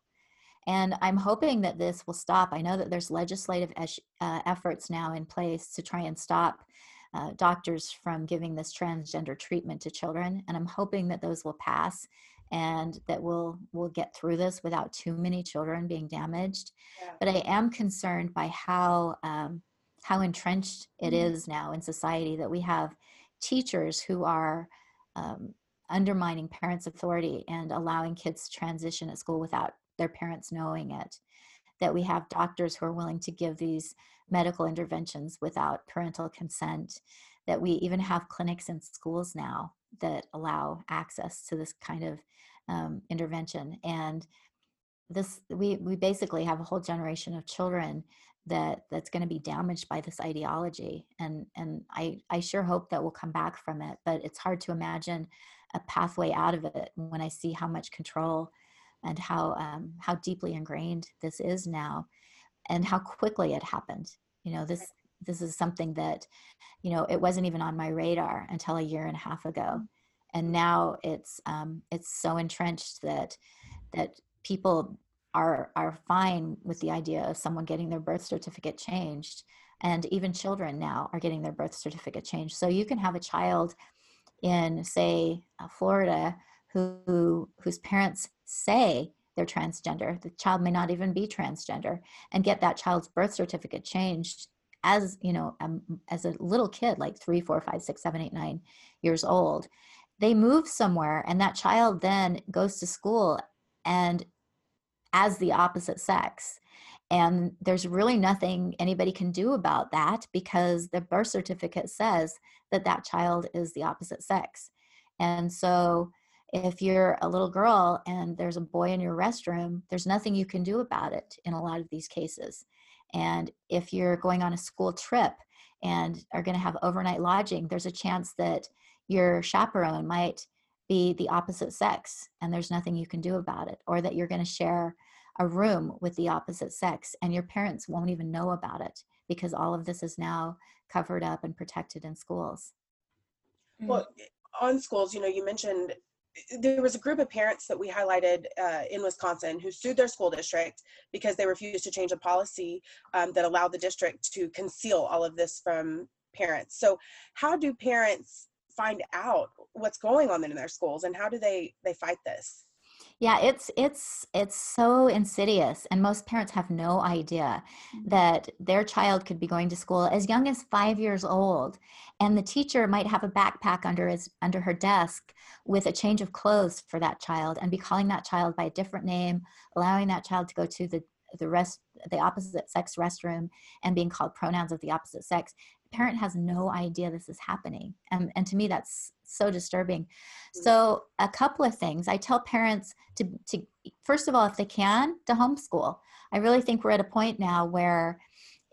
[SPEAKER 3] And I'm hoping that this will stop. I know that there's legislative uh, efforts now in place to try and stop uh, doctors from giving this transgender treatment to children. And I'm hoping that those will pass and that we'll we'll get through this without too many children being damaged. Yeah. But I am concerned by how um, how entrenched it mm-hmm. is now in society that we have teachers who are um, undermining parents' authority and allowing kids to transition at school without their parents knowing it. That we have doctors who are willing to give these medical interventions without parental consent. That we even have clinics in schools now that allow access to this kind of um, intervention. And this, we we basically have a whole generation of children that that's going to be damaged by this ideology and and i i sure hope that we'll come back from it but it's hard to imagine a pathway out of it when i see how much control and how um, how deeply ingrained this is now and how quickly it happened you know this this is something that you know it wasn't even on my radar until a year and a half ago. And now it's um, it's so entrenched that that people are are fine with the idea of someone getting their birth certificate changed. And even children now are getting their birth certificate changed. So you can have a child in say uh, florida who whose parents say they're transgender. The child may not even be transgender and get that child's birth certificate changed as you know um, as a little kid like three four five six seven eight nine years old they move somewhere and that child then goes to school and as the opposite sex. And there's really nothing anybody can do about that because the birth certificate says that that child is the opposite sex. And so if you're a little girl and there's a boy in your restroom, there's nothing you can do about it in a lot of these cases. And if you're going on a school trip and are going to have overnight lodging, there's a chance that your chaperone might be the opposite sex and there's nothing you can do about it, or that you're going to share a room with the opposite sex and your parents won't even know about it because all of this is now covered up and protected in schools.
[SPEAKER 2] Well, on schools, you know, you mentioned there was a group of parents that we highlighted uh, in Wisconsin who sued their school district because they refused to change a policy um, that allowed the district to conceal all of this from parents. So, how do parents find out what's going on in their schools, and how do they they fight this?
[SPEAKER 3] Yeah it's it's it's so insidious and most parents have no idea mm-hmm. that their child could be going to school as young as five years old and the teacher might have a backpack under his under her desk with a change of clothes for that child and be calling that child by a different name allowing that child to go to the the rest the opposite sex restroom and being called pronouns of the opposite sex parent has no idea this is happening and, and to me that's so disturbing. Mm. so a couple of things. I tell parents to, to first of all if they can to homeschool. I really think we're at a point now where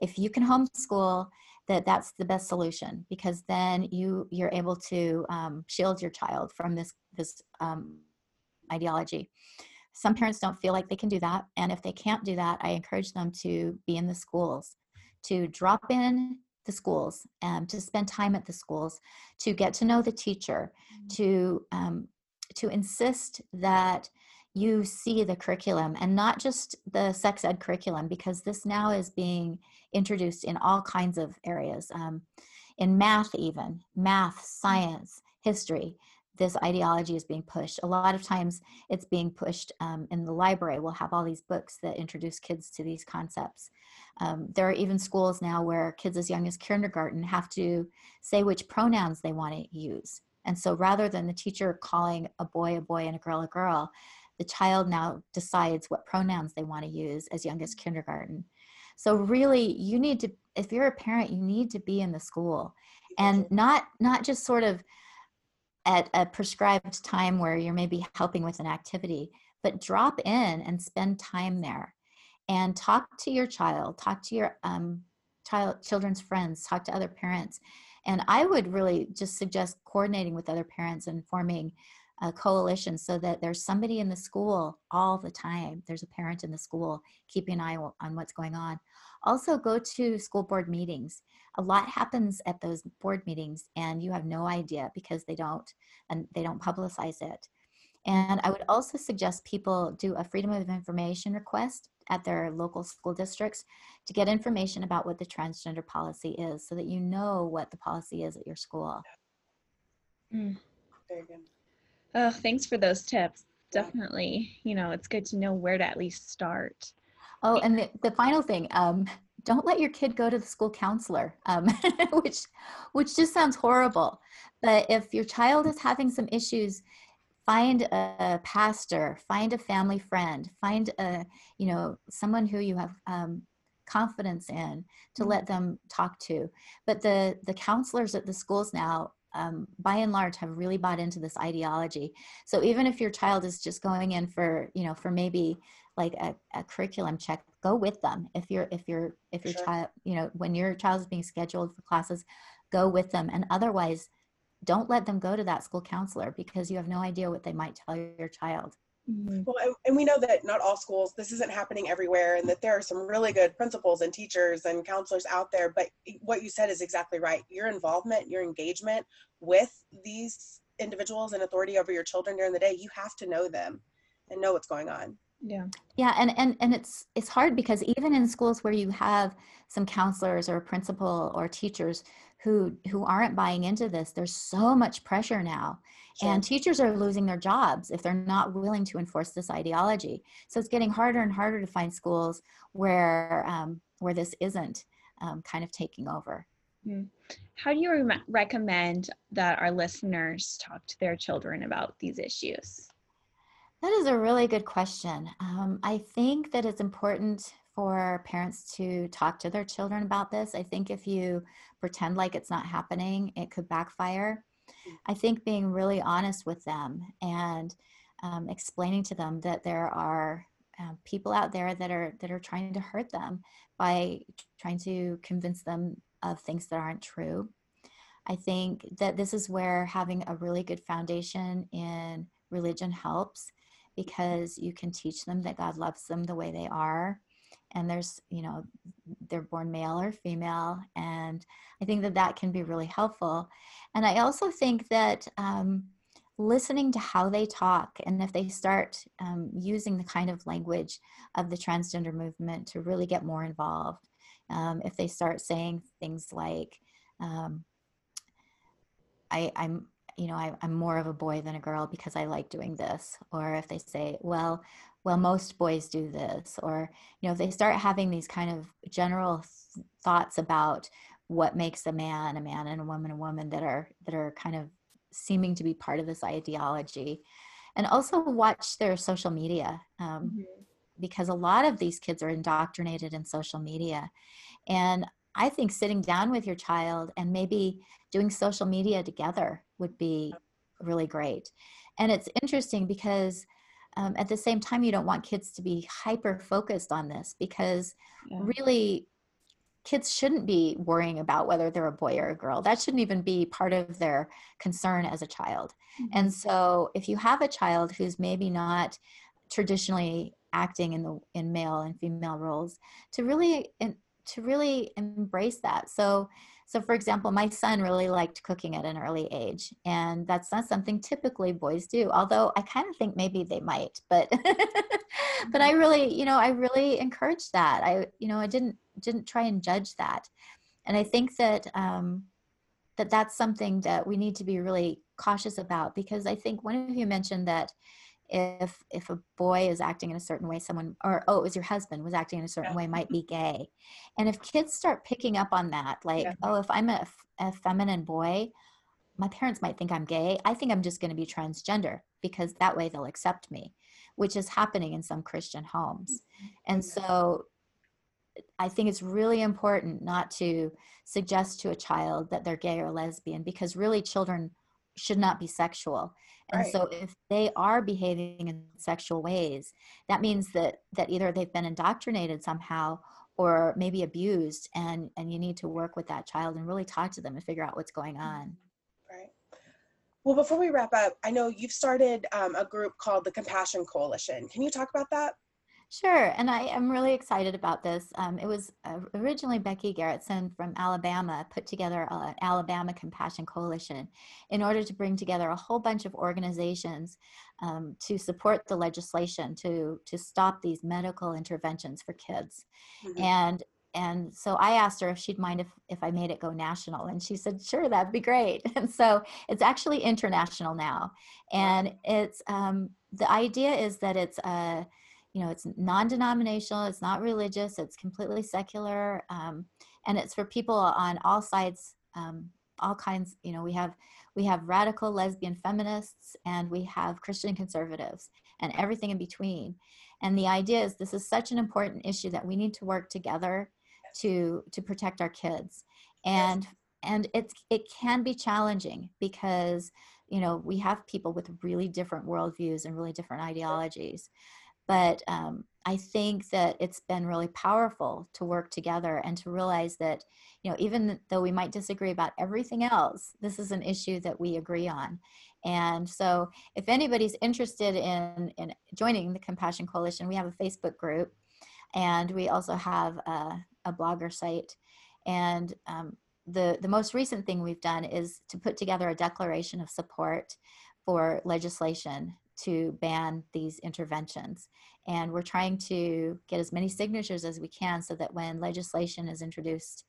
[SPEAKER 3] if you can homeschool that that's the best solution because then you you're able to um, shield your child from this this um, ideology. Some parents don't feel like they can do that and if they can't do that i encourage them to be in the schools to drop in the schools, um, to spend time at the schools, to get to know the teacher, mm-hmm. to um, to insist that you see the curriculum and not just the sex ed curriculum because this now is being introduced in all kinds of areas um, in math even math mm-hmm. science history this ideology is being pushed. A lot of times it's being pushed um, in the library. We'll have all these books that introduce kids to these concepts. Um, there are even schools now where kids as young as kindergarten have to say which pronouns they want to use. And so rather than the teacher calling a boy a boy and a girl a girl, the child now decides what pronouns they want to use as young as kindergarten. So really you need to if you're a parent you need to be in the school. And not not just sort of at a prescribed time where you're maybe helping with an activity, but drop in and spend time there and talk to your child, talk to your um, child, children's friends, talk to other parents. And I would really just suggest coordinating with other parents and forming a coalition so that there's somebody in the school all the time. There's a parent in the school keeping an eye on what's going on. Also, go to school board meetings. A lot happens at those board meetings, and you have no idea because they don't and they don't publicize it. And I would also suggest people do a Freedom of Information request at their local school districts to get information about what the transgender policy is so that you know what the policy is at your school.
[SPEAKER 1] Mm. Oh, thanks for those tips. Definitely, you know, it's good to know where to at least start.
[SPEAKER 3] Oh, and the, the final thing, um, don't let your kid go to the school counselor, um, which which just sounds horrible. But if your child is having some issues, find a pastor find a family friend find a you know someone who you have um, confidence in to mm-hmm. let them talk to but the the counselors at the schools now um, by and large have really bought into this ideology so even if your child is just going in for you know for maybe like a, a curriculum check go with them if you're if you're if your sure. child you know when your child is being scheduled for classes go with them and otherwise don't let them go to that school counselor because you have no idea what they might tell your child.
[SPEAKER 2] Mm-hmm. Well, and we know that not all schools, this isn't happening everywhere, and that there are some really good principals and teachers and counselors out there. But what you said is exactly right. Your involvement, your engagement with these individuals and authority over your children during the day, you have to know them and know what's going on
[SPEAKER 3] yeah yeah and and and it's it's hard because even in schools where you have some counselors or a principal or teachers who who aren't buying into this there's so much pressure now sure. and teachers are losing their jobs if they're not willing to enforce this ideology so it's getting harder and harder to find schools where um, where this isn't um, kind of taking over
[SPEAKER 1] hmm. how do you re- recommend that our listeners talk to their children about these issues
[SPEAKER 3] that is a really good question. Um, I think that it's important for parents to talk to their children about this. I think if you pretend like it's not happening, it could backfire. I think being really honest with them and um, explaining to them that there are uh, people out there that are that are trying to hurt them by trying to convince them of things that aren't true. I think that this is where having a really good foundation in religion helps because you can teach them that God loves them the way they are. And there's, you know, they're born male or female. And I think that that can be really helpful. And I also think that um, listening to how they talk and if they start um, using the kind of language of the transgender movement to really get more involved, um, if they start saying things like, um, I, I'm you know I, i'm more of a boy than a girl because i like doing this or if they say well well most boys do this or you know if they start having these kind of general th- thoughts about what makes a man a man and a woman a woman that are that are kind of seeming to be part of this ideology and also watch their social media um, mm-hmm. because a lot of these kids are indoctrinated in social media and I think sitting down with your child and maybe doing social media together would be really great. And it's interesting because um, at the same time, you don't want kids to be hyper focused on this because yeah. really kids shouldn't be worrying about whether they're a boy or a girl. That shouldn't even be part of their concern as a child. Mm-hmm. And so if you have a child who's maybe not traditionally acting in the in male and female roles to really to really embrace that so so for example my son really liked cooking at an early age and that's not something typically boys do although i kind of think maybe they might but but i mm-hmm. really you know i really encouraged that i you know i didn't didn't try and judge that and i think that um that that's something that we need to be really cautious about because i think one of you mentioned that if if a boy is acting in a certain way someone or oh it was your husband was acting in a certain yeah. way might mm-hmm. be gay. And if kids start picking up on that like yeah. oh if i'm a, a feminine boy my parents might think i'm gay. I think i'm just going to be transgender because that way they'll accept me which is happening in some christian homes. Mm-hmm. And so I think it's really important not to suggest to a child that they're gay or lesbian because really children should not be sexual. And right. so if they are behaving in sexual ways that means that that either they've been indoctrinated somehow or maybe abused and and you need to work with that child and really talk to them and figure out what's going on.
[SPEAKER 2] Right. Well before we wrap up i know you've started um, a group called the compassion coalition. Can you talk about that
[SPEAKER 3] Sure, and I am really excited about this. Um, it was uh, originally Becky Gerritson from Alabama put together an Alabama Compassion Coalition in order to bring together a whole bunch of organizations um, to support the legislation to to stop these medical interventions for kids, mm-hmm. and and so I asked her if she'd mind if if I made it go national, and she said sure, that'd be great. And so it's actually international now, and it's um, the idea is that it's a you know it's non-denominational it's not religious it's completely secular um, and it's for people on all sides um, all kinds you know we have we have radical lesbian feminists and we have christian conservatives and everything in between. And the idea is this is such an important issue that we need to work together to to protect our kids. And and it's it can be challenging because you know we have people with really different worldviews and really different ideologies but um, i think that it's been really powerful to work together and to realize that you know even though we might disagree about everything else this is an issue that we agree on. And so if anybody's interested in in joining the compassion coalition we have a facebook group and we also have a, a blogger site. And um, the the most recent thing we've done is to put together a declaration of support for legislation to ban these interventions. And we're trying to get as many signatures as we can so that when legislation is introduced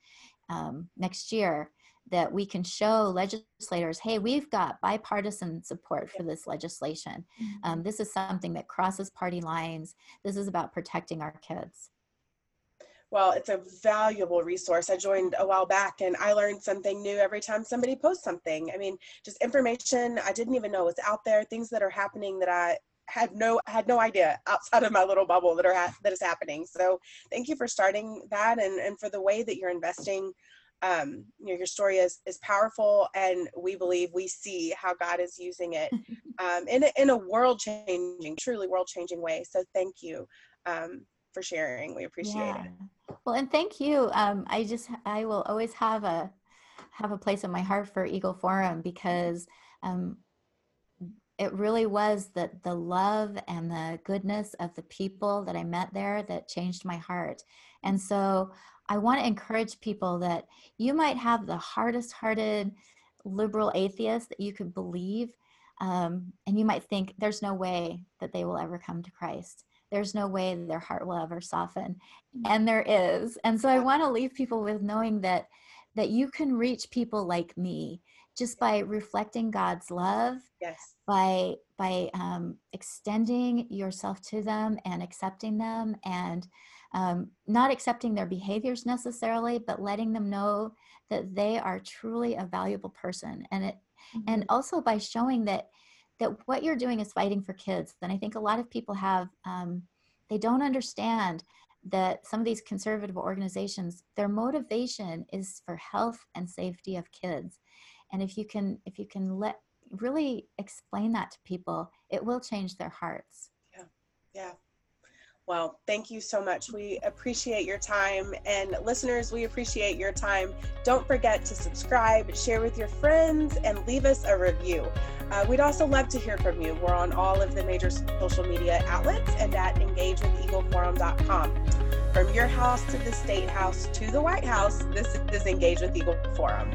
[SPEAKER 3] um, next year, that we can show legislators, hey, we've got bipartisan support for this legislation. Mm-hmm. Um, this is something that crosses party lines. This is about protecting our kids.
[SPEAKER 2] Well, it's a valuable resource. I joined a while back and I learned something new every time somebody posts something. I mean, just information I didn't even know was out there, things that are happening that I had no had no idea outside of my little bubble that are ha- that is happening. So, thank you for starting that and and for the way that you're investing um, you know, your story is is powerful, and we believe we see how God is using it um, in a, in a world changing, truly world changing way. So thank you. Um, for sharing. We appreciate yeah. it.
[SPEAKER 3] Well, and thank you. Um, I just I will always have a have a place in my heart for Eagle Forum because um, it really was the the love and the goodness of the people that I met there that changed my heart. And so I want to encourage people that you might have the hardest hearted liberal atheist that you could believe. Um, and you might think there's no way that they will ever come to Christ. There's no way their heart will ever soften. And there is. And so I want to leave people with knowing that that you can reach people like me just by reflecting God's love,
[SPEAKER 2] yes,
[SPEAKER 3] by by um, extending yourself to them and accepting them, and um, not accepting their behaviors necessarily, but letting them know that they are truly a valuable person, and it, mm-hmm. and also by showing that that what you're doing is fighting for kids. And I think a lot of people have um, they don't understand that some of these conservative organizations their motivation is for health and safety of kids and if you can if you can let really explain that to people it will change their hearts
[SPEAKER 2] well thank you so much. We appreciate your time. And listeners we appreciate your time. Don't forget to subscribe share with your friends and leave us a review. Uh, we'd also love to hear from you. We're on all of the major social media outlets and at engagewitheagleforum.com from your house to the state house to the white house this is engage with eagle forum